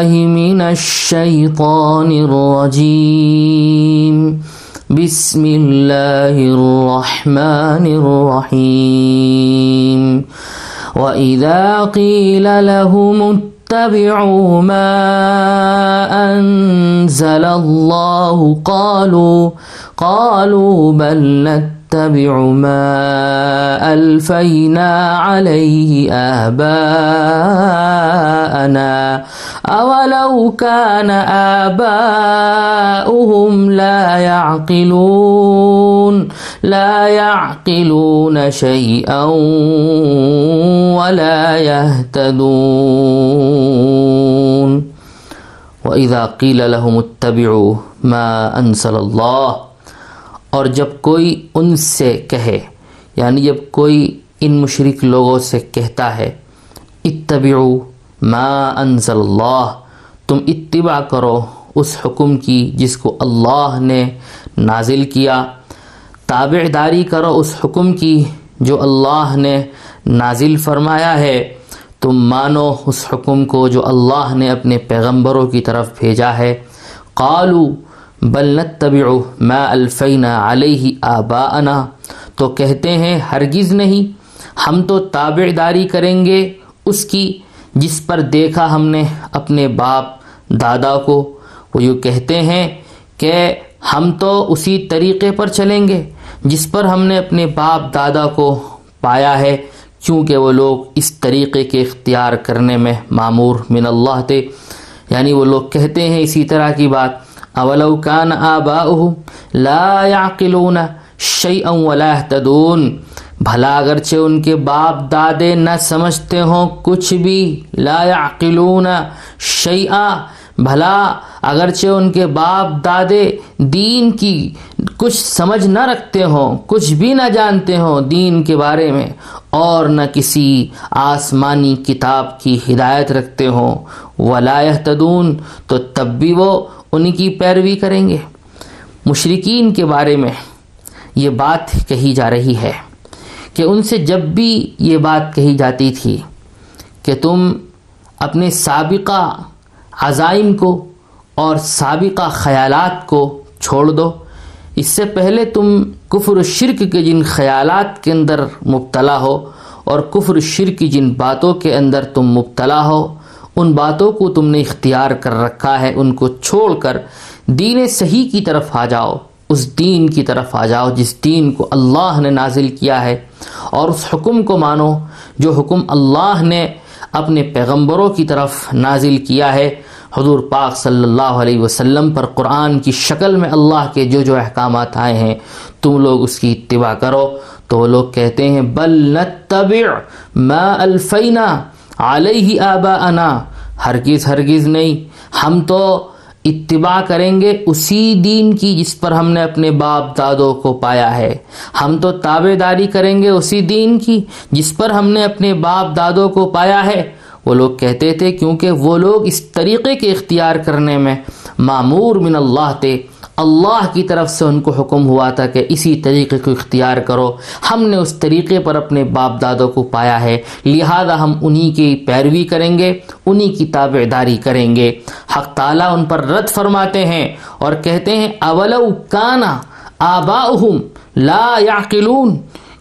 بالله من الشيطان الرجيم. بسم الله الرحمن الرحيم. وإذا قيل لهم اتبعوا ما أنزل الله قالوا قالوا بل نتبع ما ألفينا عليه آباءنا. أولو كان آباؤهم لا يعقلون لا يعقلون شيئا ولا يهتدون. وإذا قيل لهم اتبعوا ما أنزل الله اور جب کوئی ان سے کہے یعنی جب کوئی ان مشرک لوگوں سے کہتا ہے اتبعوا ما انزل اللہ تم اتباع کرو اس حکم کی جس کو اللہ نے نازل کیا۔ تابع داری کرو اس حکم کی جو اللہ نے نازل فرمایا ہے۔ تم مانو اس حکم کو جو اللہ نے اپنے پیغمبروں کی طرف بھیجا ہے۔ قالو بل نتبع ما الفینا علیہ آباءنا۔ تو کہتے ہیں، ہرگز نہیں، ہم تو تابع داری کریں گے اس کی جس پر دیکھا ہم نے اپنے باپ دادا کو۔ وہ یوں کہتے ہیں کہ ہم تو اسی طریقے پر چلیں گے جس پر ہم نے اپنے باپ دادا کو پایا ہے، کیونکہ وہ لوگ اس طریقے کے اختیار کرنے میں معمور من اللہ تھے۔ یعنی وہ لوگ کہتے ہیں اسی طرح کی بات۔ اولو کان آباؤہم لا يعقلون شیئا ولا اہتدون بھلا اگرچہ ان کے باپ دادے نہ سمجھتے ہوں، کچھ بھی لا يعقلون شیئا۔ بھلا اگرچہ ان کے باپ دادے دین کی کچھ سمجھ نہ رکھتے ہوں، کچھ بھی نہ جانتے ہوں دین کے بارے میں، اور نہ کسی آسمانی کتاب کی ہدایت رکھتے ہوں۔ ولا يهتدون تو تب بھی وہ انہی کی پیروی کریں گے۔ مشرقین کے بارے میں یہ بات کہی جا رہی ہے کہ ان سے جب بھی یہ بات کہی جاتی تھی کہ تم اپنے سابقہ عزائم کو اور سابقہ خیالات کو چھوڑ دو، اس سے پہلے تم کفر و شرک کے جن خیالات کے اندر مبتلا ہو اور کفر و شرک کی جن باتوں کے اندر تم مبتلا ہو ان باتوں کو تم نے اختیار کر رکھا ہے، ان کو چھوڑ کر دین صحیح کی طرف آ جاؤ، اس دین کی طرف آ جاؤ جس دین کو اللہ نے نازل کیا ہے، اور اس حکم کو مانو جو حکم اللہ نے اپنے پیغمبروں کی طرف نازل کیا ہے۔ حضور پاک صلی اللہ علیہ وسلم پر قرآن کی شکل میں اللہ کے جو جو احکامات آئے ہیں، تم لوگ اس کی اتباع کرو۔ تو وہ لوگ کہتے ہیں، بل نتبع ما الفینا۔ علیہ آباءنا، ہرگز ہرگز نہیں۔ ہم تو اتباع کریں گے اسی دین کی جس پر ہم نے اپنے باپ دادوں کو پایا ہے۔ ہم تو تابے داری کریں گے اسی دین کی جس پر ہم نے اپنے باپ دادوں کو پایا ہے۔ وہ لوگ کہتے تھے، کیونکہ وہ لوگ اس طریقے کے اختیار کرنے میں معمور من اللہ تھے۔ اللہ کی طرف سے ان کو حکم ہوا تھا کہ اسی طریقے کو اختیار کرو۔ ہم نے اس طریقے پر اپنے باپ دادوں کو پایا ہے۔ لہذا ہم انہی کی پیروی کریں گے، انہی کی تابع داری کریں گے۔ حق تعالیٰ ان پر رد فرماتے ہیں اور کہتے ہیں، اولو کانا آباؤہم لا یعقلون۔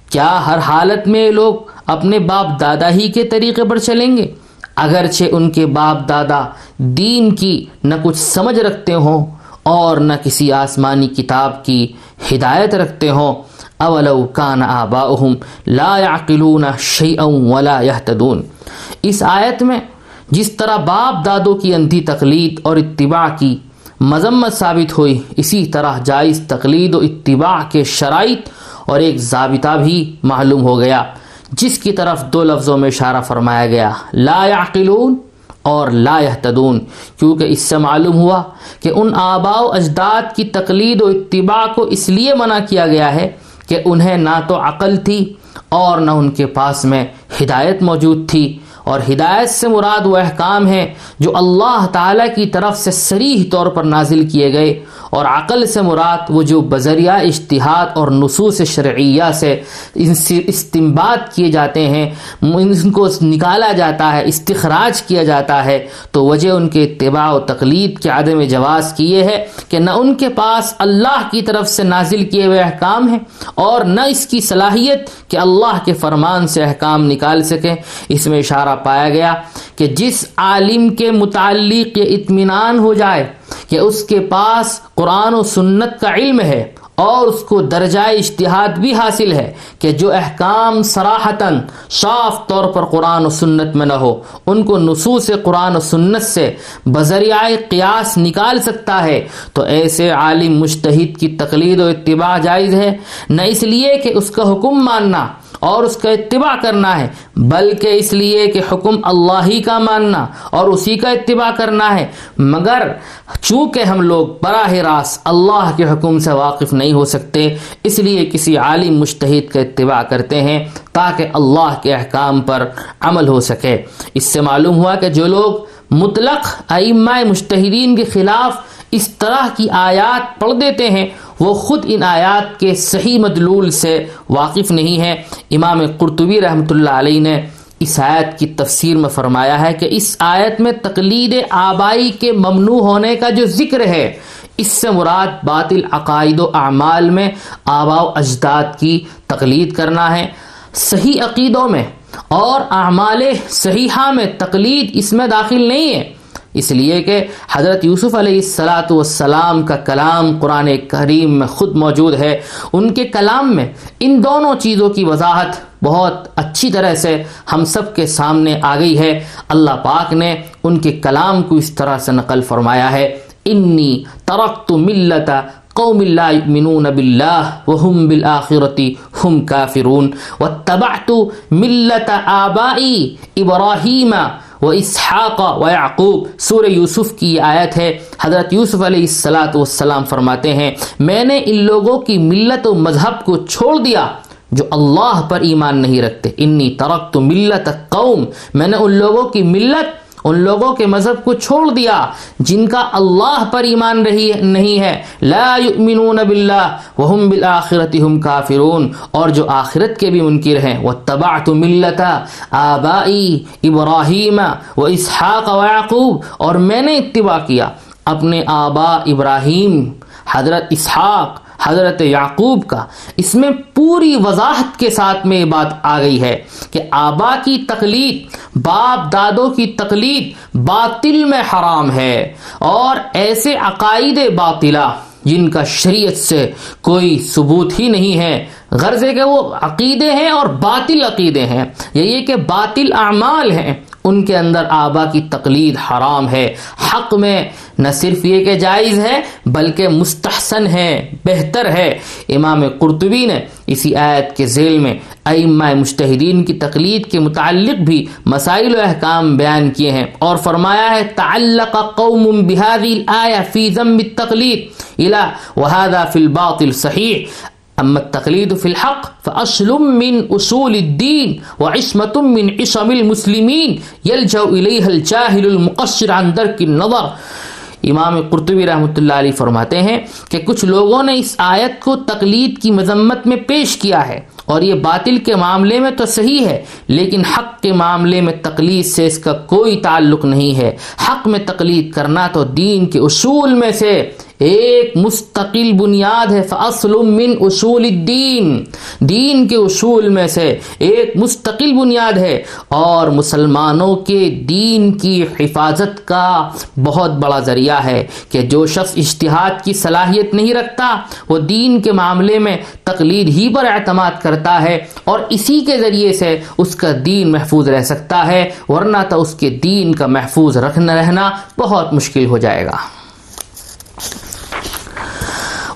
کیا ہر حالت میں لوگ اپنے باپ دادا ہی کے طریقے پر چلیں گے؟ اگرچہ ان کے باپ دادا دین کی نہ کچھ سمجھ رکھتے ہوں اور نہ کسی آسمانی کتاب کی ہدایت رکھتے ہوں۔ اولو کان آباؤہم لا يعقلون شیئا ولا يهتدون اس آیت میں جس طرح باپ دادوں کی اندھی تقلید اور اتباع کی مذمت ثابت ہوئی، اسی طرح جائز تقلید و اتباع کے شرائط اور ایک ضابطہ بھی معلوم ہو گیا، جس کی طرف دو لفظوں میں اشارہ فرمایا گیا۔ لا يعقلون اور لا تدون کیونکہ اس سے معلوم ہوا کہ ان آباء و اجداد کی تقلید و اتباع کو اس لیے منع کیا گیا ہے کہ انہیں نہ تو عقل تھی اور نہ ان کے پاس میں ہدایت موجود تھی۔ اور ہدایت سے مراد وہ احکام ہیں جو اللہ تعالیٰ کی طرف سے سریح طور پر نازل کیے گئے اور عقل سے مراد وہ جو بذریعہ اشتہاد اور نصوص شرعیہ سے استمباد کیے جاتے ہیں، ان کو نکالا جاتا ہے، استخراج کیا جاتا ہے، تو وجہ ان کے اتباع و تقلید کے عدم جواز کی یہ ہے کہ نہ ان کے پاس اللہ کی طرف سے نازل کیے ہوئے احکام ہیں اور نہ اس کی صلاحیت کہ اللہ کے فرمان سے احکام نکال سکیں۔ اس میں اشارہ پایا گیا کہ جس عالم کے متعلق یہ اطمینان ہو جائے کہ اس کے پاس قرآن و سنت کا علم ہے اور اس کو درجہ اشتہاد بھی حاصل ہے کہ جو احکام سراحتاً صاف طور پر قرآن و سنت میں نہ ہو، ان کو نصوص قرآن و سنت سے بذریعہ قیاس نکال سکتا ہے، تو ایسے عالم مشتحد کی تقلید و اتباع جائز ہے۔ نہ اس لیے کہ اس کا حکم ماننا اور اس کا اتباع کرنا ہے، بلکہ اس لیے کہ حکم اللہ ہی کا ماننا اور اسی کا اتباع کرنا ہے۔ مگر چونکہ ہم لوگ براہ راست اللہ کے حکم سے واقف نہیں ہو سکتے۔ اس لیے کسی عالم مشتحد کا اتباع کرتے ہیں تاکہ اللہ کے احکام پر عمل ہو سکے۔ اس سے معلوم ہوا کہ جو لوگ مطلق ائمہ مشتحدین کے خلاف اس طرح کی آیات پڑھ دیتے ہیں، وہ خود ان آیات کے صحیح مدلول سے واقف نہیں ہے امام قرطبی رحمۃ اللہ علیہ نے اس آیت کی تفسیر میں فرمایا ہے کہ اس آیت میں تقلید آبائی کے ممنوع ہونے کا جو ذکر ہے اس سے مراد باطل عقائد و اعمال میں آبا و اجداد کی تقلید کرنا ہے۔ صحیح عقیدوں میں اور اعمال صحیحہ میں تقلید اس میں داخل نہیں ہے۔ اس لیے کہ حضرت یوسف علیہ السلاۃ والسلام کا کلام قرآن کریم میں خود موجود ہے۔ ان کے کلام میں ان دونوں چیزوں کی وضاحت بہت اچھی طرح سے ہم سب کے سامنے آ گئی ہے۔ اللہ پاک نے ان کے کلام کو اس طرح سے نقل فرمایا ہے۔ انی ترقت ملت قوم لا يؤمنون بالله وهم بالآخرة هم كافرون واتبعت ملت آبائي إبراهيم و اسحاق و یعقوب سور یوسف کی یہ آیت ہے حضرت یوسف علیہ السلاۃ والسلام فرماتے ہیں میں نے ان لوگوں کی ملت و مذہب کو چھوڑ دیا جو اللہ پر ایمان نہیں رکھتے انی ترک ملت قوم میں نے ان لوگوں کی ملت ان لوگوں کے مذہب کو چھوڑ دیا جن کا اللہ پر ایمان رہی نہیں ہے۔ لا یؤمنون باللہ وهم بالآخرت هم کافرون۔ اور جو آخرت کے بھی منکر ہیں، واتبعت ملت آبائی ابراہیم و اسحاق و یعقوب۔ اور میں نے اتباع کیا، اپنے آبا ابراہیم، حضرت اسحاق حضرت یعقوب کا، اس میں پوری وضاحت کے ساتھ میں یہ بات آ گئی ہے کہ آبا کی تقلید، باپ دادوں کی تقلید باطل میں حرام ہے اور ایسے عقائد باطلہ جن کا شریعت سے کوئی ثبوت ہی نہیں ہے، غرض ہے کہ وہ عقیدے ہیں اور باطل عقیدے ہیں۔ یہ کہ باطل اعمال ہیں۔ ان کے اندر آبا کی تقلید حرام ہے۔ حق میں نہ صرف یہ کہ جائز ہے، بلکہ مستحسن ہے، بہتر ہے۔ امام قرطبی نے اسی آیت کے ذیل میں ائمہ مشتحدین کی تقلید کے متعلق بھی مسائل و احکام بیان کیے ہیں اور فرمایا ہے، تعلق قوم بهذه الايه في ذم التقلید۔ الى وهذا في الباطل صحيح اما التقلید فی الحق فاصل من اصول الدین وعصمت من عصم المسلمین یلجو الیہ الجاہل المقصر عن درک النظر امام قرطبی رحمۃ اللہ علیہ فرماتے ہیں کہ کچھ لوگوں نے اس آیت کو تقلید کی مذمت میں پیش کیا ہے اور یہ باطل کے معاملے میں تو صحیح ہے لیکن حق کے معاملے میں تقلید سے اس کا کوئی تعلق نہیں ہے حق میں تقلید کرنا تو دین کے اصول میں سے ایک مستقل بنیاد ہے فاصل من اصول الدین۔ دین کے اصول میں سے ایک مستقل بنیاد ہے اور مسلمانوں کے دین کی حفاظت کا بہت بڑا ذریعہ ہے کہ جو شخص اشتہاد کی صلاحیت نہیں رکھتا، وہ دین کے معاملے میں تقلید ہی پر اعتماد کرتا ہے اور اسی کے ذریعے سے اس کا دین محفوظ رہ سکتا ہے، ورنہ تو اس کے دین کا محفوظ رکھنا رہنا بہت مشکل ہو جائے گا۔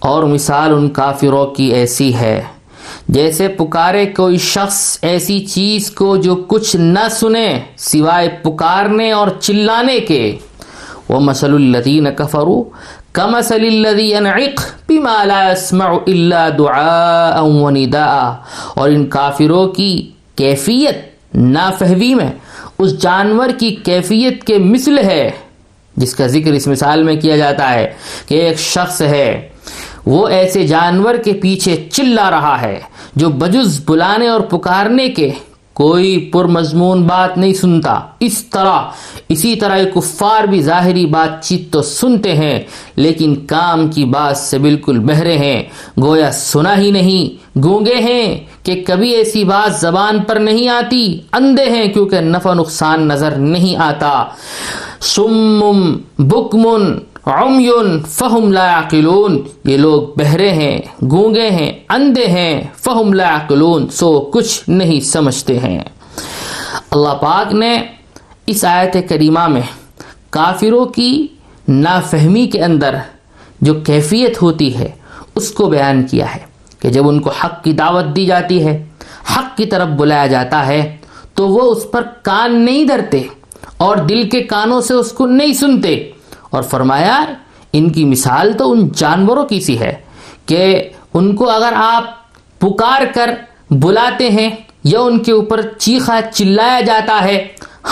اور مثال ان کافروں کی ایسی ہے۔ جیسے پکارے کوئی شخص ایسی چیز کو جو کچھ نہ سنے سوائے پکارنے اور چلانے کے۔ وہ مسل الدین کفرو کمسل الدینق اللہ دعا نداء اور ان کافروں کی کیفیت نافہوی میں اس جانور کی کیفیت کے مثل ہے، جس کا ذکر اس مثال میں کیا جاتا ہے کہ ایک شخص ہے۔ وہ ایسے جانور کے پیچھے چلا رہا ہے جو بجز بلانے اور پکارنے کے کوئی پر مضمون بات نہیں سنتا۔ اس طرح، اسی طرح کفار بھی ظاہری بات چیت تو سنتے ہیں، لیکن کام کی بات سے بالکل بہرے ہیں۔ گویا سنا ہی نہیں، گونگے ہیں کہ کبھی ایسی بات زبان پر نہیں آتی، اندھے ہیں کیونکہ نفع نقصان نظر نہیں آتا۔ سمم بکمن عمیون فہم لا یعقلون یہ لوگ بہرے ہیں، گونگے ہیں، اندھے ہیں، فہم لا یعقلون سو کچھ نہیں سمجھتے ہیں۔ اللہ پاک نے اس آیت کریمہ میں کافروں کی نافہمی کے اندر جو کیفیت ہوتی ہے، اس کو بیان کیا ہے کہ جب ان کو حق کی دعوت دی جاتی ہے، حق کی طرف بلایا جاتا ہے، تو وہ اس پر کان نہیں دھرتے اور دل کے کانوں سے اس کو نہیں سنتے۔ اور فرمایا، ان کی مثال تو ان جانوروں کی سی ہے کہ ان کو اگر آپ پکار کر بلاتے ہیں یا ان کے اوپر چیخا چلایا جاتا ہے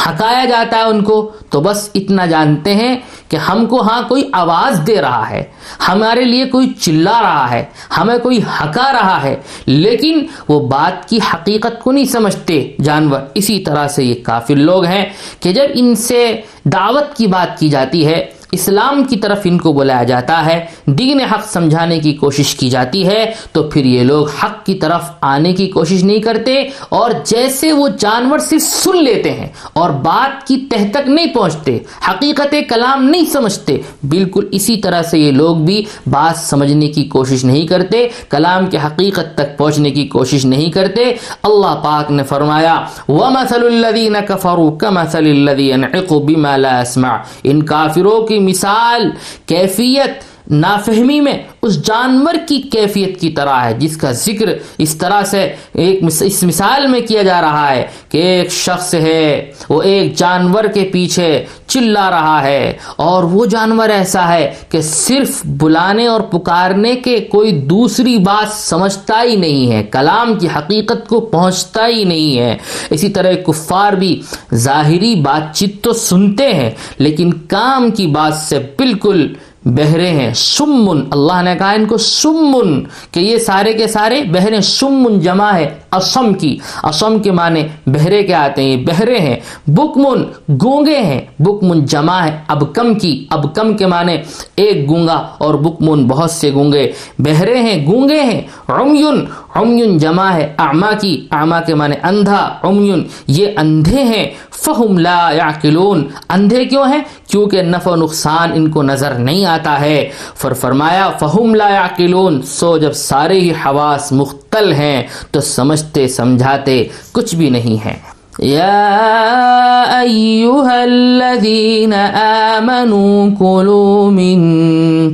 ہکایا جاتا ہے ان کو، تو بس اتنا جانتے ہیں کہ ہم کو ہاں کوئی آواز دے رہا ہے، ہمارے لیے کوئی چلا رہا ہے، ہمیں کوئی ہکا رہا ہے، لیکن وہ بات کی حقیقت کو نہیں سمجھتے۔ جانور، اسی طرح سے یہ کافر لوگ ہیں کہ جب ان سے دعوت کی بات کی جاتی ہے اسلام کی طرف ان کو بلایا جاتا ہے، دین حق سمجھانے کی کوشش کی جاتی ہے، تو پھر یہ لوگ حق کی طرف آنے کی کوشش نہیں کرتے اور جیسے وہ جانور سے سن لیتے ہیں اور بات کی تہ تک نہیں پہنچتے، حقیقت کلام نہیں سمجھتے، بالکل اسی طرح سے یہ لوگ بھی بات سمجھنے کی کوشش نہیں کرتے، کلام کے حقیقت تک پہنچنے کی کوشش نہیں کرتے۔ اللہ پاک نے فرمایا، وَمَثَلُ الَّذِينَ كَفَرُوا كَمَثَلِ الَّذِي يَنْعِقُ بِمَا لَا يَسْمَعُ۔ ان کافروں کی مثال کیفیت نافہمی میں اس جانور کی کیفیت کی طرح ہے، جس کا ذکر اس طرح سے ایک اس مثال میں کیا جا رہا ہے کہ ایک شخص ہے، وہ ایک جانور کے پیچھے چلا رہا ہے اور وہ جانور ایسا ہے کہ صرف بلانے اور پکارنے کے کوئی دوسری بات سمجھتا ہی نہیں ہے، کلام کی حقیقت کو پہنچتا ہی نہیں ہے۔ اسی طرح کفار بھی ظاہری بات چیت تو سنتے ہیں، لیکن کام کی بات سے بالکل بہرے ہیں، سمن۔ اللہ نے کہا ان کو سمن، کہ یہ سارے کے سارے بہرے سمن جمع ہے اسم کی۔ اسم کے معنی بہرے کے آتے ہیں، یہ بہرے ہیں۔ بکمن گونگے ہیں، بکمن جمع ہے اب کم کی۔ اب کم کے معنی ایک گونگا اور بکمن بہت سے گونگے۔ بہرے ہیں، گونگے ہیں۔ عمیون عمیون جمع ہے اعما کی۔ اعما کے معنی اندھا۔ عمیون، یہ اندھے ہیں۔ فہم لا یعقلون، اندھے کیوں ہیں؟ کیونکہ نفع و نقصان ان کو نظر نہیں آتا ہے۔ فر فرمایا، فہم لا یعقلون، سو جب سارے ہی حواس مختل ہیں، تو سمجھتے سمجھاتے کچھ بھی نہیں ہیں يا أيها الذين آمنوا كلوا من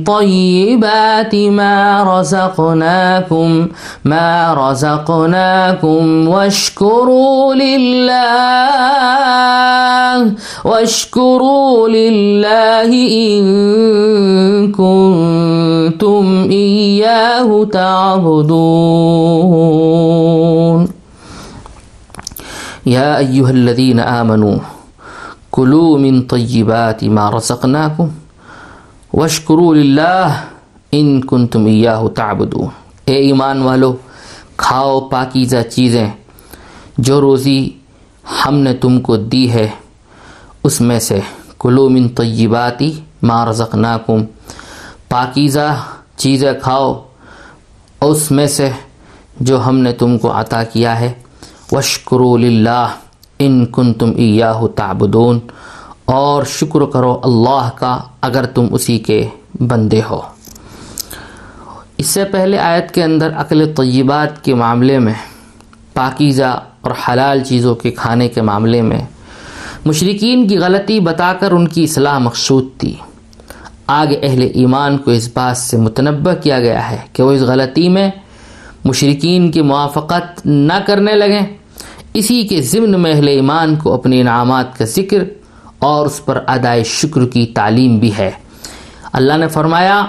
طيبات ما رزقناكم ما رزقناكم واشكروا لله واشكروا لله إن كنتم إياه تعبدون۔ یا ایوہ الذین آمنوا کلو من طیبات ما رزقناکم واشکروا للہ ان کنتم ایاہ تعبدون۔ اے ایمان والو، کھاؤ پاکیزہ چیزیں جو روزی ہم نے تم کو دی ہے۔ اس میں سے کلو من طیباتی ما رزقناکم، پاکیزہ چیزیں کھاؤ۔ اس میں سے جو ہم نے تم کو عطا کیا ہے وشکرو للہ، ان کن تم ایاہ تعبدون۔ اور شکر کرو اللہ کا اگر تم اسی کے بندے ہو۔ اس سے پہلے آیت کے اندر عقل طیبات کے معاملے میں، پاکیزہ اور حلال چیزوں کے کھانے کے معاملے میں مشرقین کی غلطی بتا کر ان کی اصلاح مقصود تھی۔ آگے اہل ایمان کو اس بات سے متنبع کیا گیا ہے کہ وہ اس غلطی میں مشرقین کی موافقت نہ کرنے لگیں اسی کے ضمن میں اہل ایمان کو اپنے انعامات کا ذکر اور اس پر ادائے شکر کی تعلیم بھی ہے۔ اللہ نے فرمایا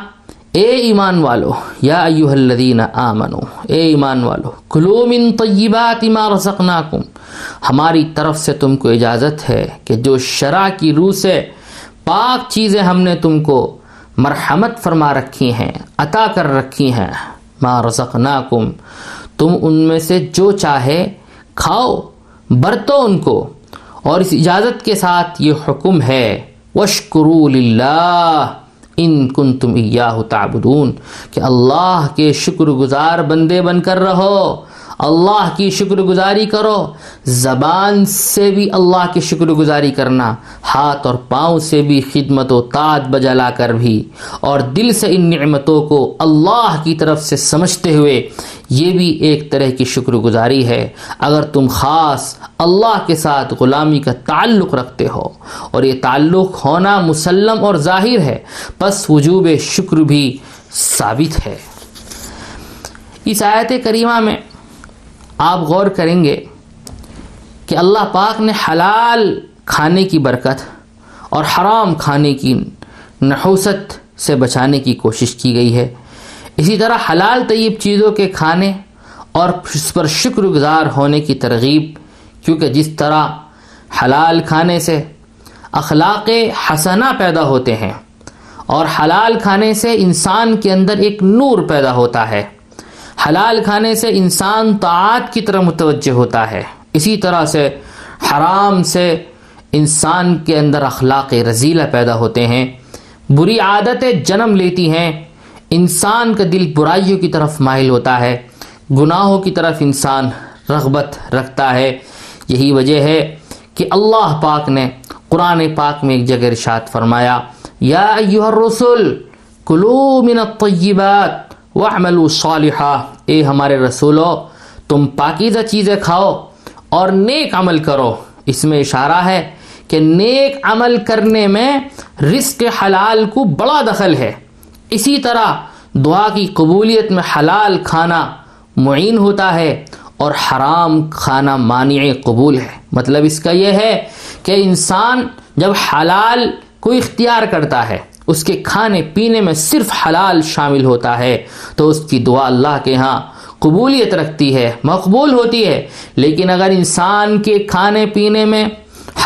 اے ایمان والو، یا ایوہ الذین آمنو، اے ایمان والو، کلو من طیبات ما رزقناکم۔ ہماری طرف سے تم کو اجازت ہے کہ جو شرع کی روح سے پاک چیزیں ہم نے تم کو مرحمت فرما رکھی ہیں، عطا کر رکھی ہیں، ما رزقناکم۔ تم ان میں سے جو چاہے کھاؤ، برتو ان کو۔ اور اس اجازت کے ساتھ یہ حکم ہے وشکرو للہ ان کن تم تعبدون کہ اللہ کے شکر گزار بندے بن کر رہو۔ اللہ کی شکر گزاری کرو، زبان سے بھی اللہ کی شکر گزاری کرنا، ہاتھ اور پاؤں سے بھی خدمت و تاج بجلا کر بھی۔ اور دل سے ان نعمتوں کو اللہ کی طرف سے سمجھتے ہوئے، یہ بھی ایک طرح کی شکر گزاری ہے۔ اگر تم خاص اللہ کے ساتھ غلامی کا تعلق رکھتے ہو، اور یہ تعلق ہونا مسلم اور ظاہر ہے، پس وجوب شکر بھی ثابت ہے۔ اس آیت کریمہ میں آپ غور کریں گے کہ اللہ پاک نے حلال کھانے کی برکت اور حرام کھانے کی نحوست سے بچانے کی کوشش کی گئی ہے۔ اسی طرح حلال طیب چیزوں کے کھانے اور اس پر شکر گزار ہونے کی ترغیب، کیونکہ جس طرح حلال کھانے سے اخلاق حسنہ پیدا ہوتے ہیں اور حلال کھانے سے انسان کے اندر ایک نور پیدا ہوتا ہے۔ حلال کھانے سے انسان طاعت کی طرح متوجہ ہوتا ہے۔ اسی طرح سے حرام سے انسان کے اندر اخلاق رضیلہ پیدا ہوتے ہیں۔ بری عادتیں جنم لیتی ہیں۔ انسان کا دل برائیوں کی طرف مائل ہوتا ہے۔ گناہوں کی طرف انسان رغبت رکھتا ہے۔ یہی وجہ ہے کہ اللہ پاک نے قرآن پاک میں ایک جگہ ارشاد فرمایا، یا ایوہ الرسول کلو من الطیبات۔ وَعْمَلُوا صَالِحًا، اے ہمارے رسولو، تم پاکیزہ چیزیں کھاؤ اور نیک عمل کرو۔ اس میں اشارہ ہے کہ نیک عمل کرنے میں رزق حلال کو بڑا دخل ہے۔ اسی طرح دعا کی قبولیت میں حلال کھانا معین ہوتا ہے اور حرام کھانا مانع قبول ہے۔ مطلب اس کا یہ ہے کہ انسان جب حلال کو اختیار کرتا ہے اس کے کھانے پینے میں صرف حلال شامل ہوتا ہے۔ تو اس کی دعا اللہ کے ہاں قبولیت رکھتی ہے، مقبول ہوتی ہے۔ لیکن اگر انسان کے کھانے پینے میں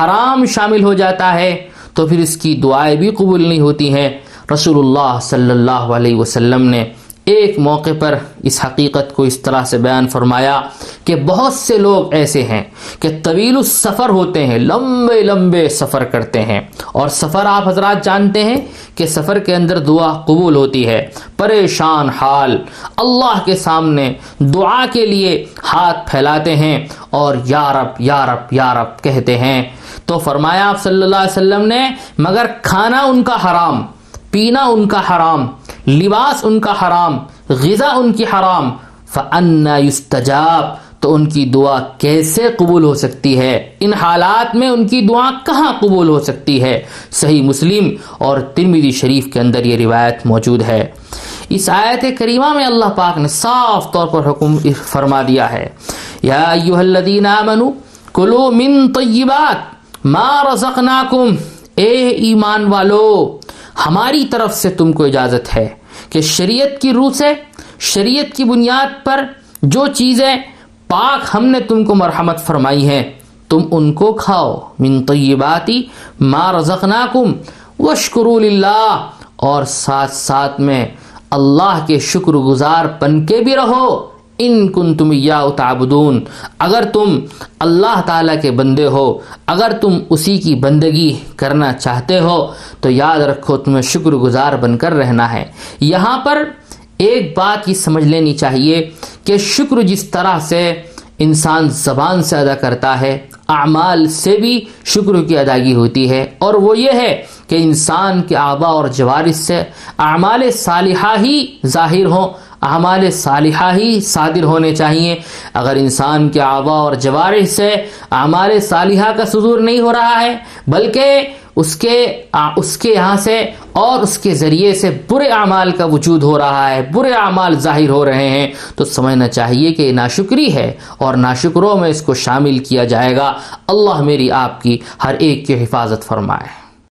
حرام شامل ہو جاتا ہے، تو پھر اس کی دعائیں بھی قبول نہیں ہوتی ہیں۔ رسول اللہ صلی اللہ علیہ وسلم نے ایک موقع پر اس حقیقت کو اس طرح سے بیان فرمایا کہ بہت سے لوگ ایسے ہیں کہ طویل السفر ہوتے ہیں، لمبے لمبے سفر کرتے ہیں۔ اور سفر آپ حضرات جانتے ہیں کہ سفر کے اندر دعا قبول ہوتی ہے۔ پریشان حال، اللہ کے سامنے دعا کے لیے ہاتھ پھیلاتے ہیں اور یارب یارب یارب کہتے ہیں۔ تو فرمایا آپ صلی اللہ علیہ وسلم نے، مگر کھانا ان کا حرام، پینا ان کا حرام لباس ان کا حرام، غذا ان کی حرام، فَأَنَّا يُسْتَجَاب، تو ان کی دعا کیسے قبول ہو سکتی ہے؟ ان حالات میں ان کی دعا کہاں قبول ہو سکتی ہے؟ صحیح مسلم اور ترمیدی شریف کے اندر یہ روایت موجود ہے۔ اس آیت کریمہ میں اللہ پاک نے صاف طور پر حکم فرما دیا ہے۔ یا ایوہ الذین آمنوا کلو من طیبات ما رزقناکم۔ اے ایمان والو ہماری طرف سے تم کو اجازت ہے کہ شریعت کی روح سے، شریعت کی بنیاد پر جو چیزیں پاک ہم نے تم کو مرحمت فرمائی ہیں، تم ان کو کھاؤ۔ من طیباتی ما رزقناکم وشکرو للہ۔ اور ساتھ ساتھ میں اللہ کے شکر گزار بن کے بھی رہو۔ ان کن تم یا تعبدون، اگر تم اللہ تعالیٰ کے بندے ہو، اگر تم اسی کی بندگی کرنا چاہتے ہو، تو یاد رکھو تمہیں شکر گزار بن کر رہنا ہے۔ یہاں پر ایک بات یہ سمجھ لینی چاہیے کہ شکر جس طرح سے انسان زبان سے ادا کرتا ہے، اعمال سے بھی شکر کی ادائیگی ہوتی ہے۔ اور وہ یہ ہے کہ انسان کے آبا اور جوارث سے اعمال صالحہ ہی ظاہر ہوں۔ اعمال صالحہ ہی صادر ہونے چاہیے۔ اگر انسان کے آبا اور جوارح سے اعمال صالحہ کا صدور نہیں ہو رہا ہے، بلکہ اس کے اس کے یہاں سے اور اس کے ذریعے سے برے اعمال کا وجود ہو رہا ہے، برے اعمال ظاہر ہو رہے ہیں، تو سمجھنا چاہیے کہ یہ ناشکری ہے اور ناشکروں میں اس کو شامل کیا جائے گا۔ اللہ میری آپ کی ہر ایک کی حفاظت فرمائے۔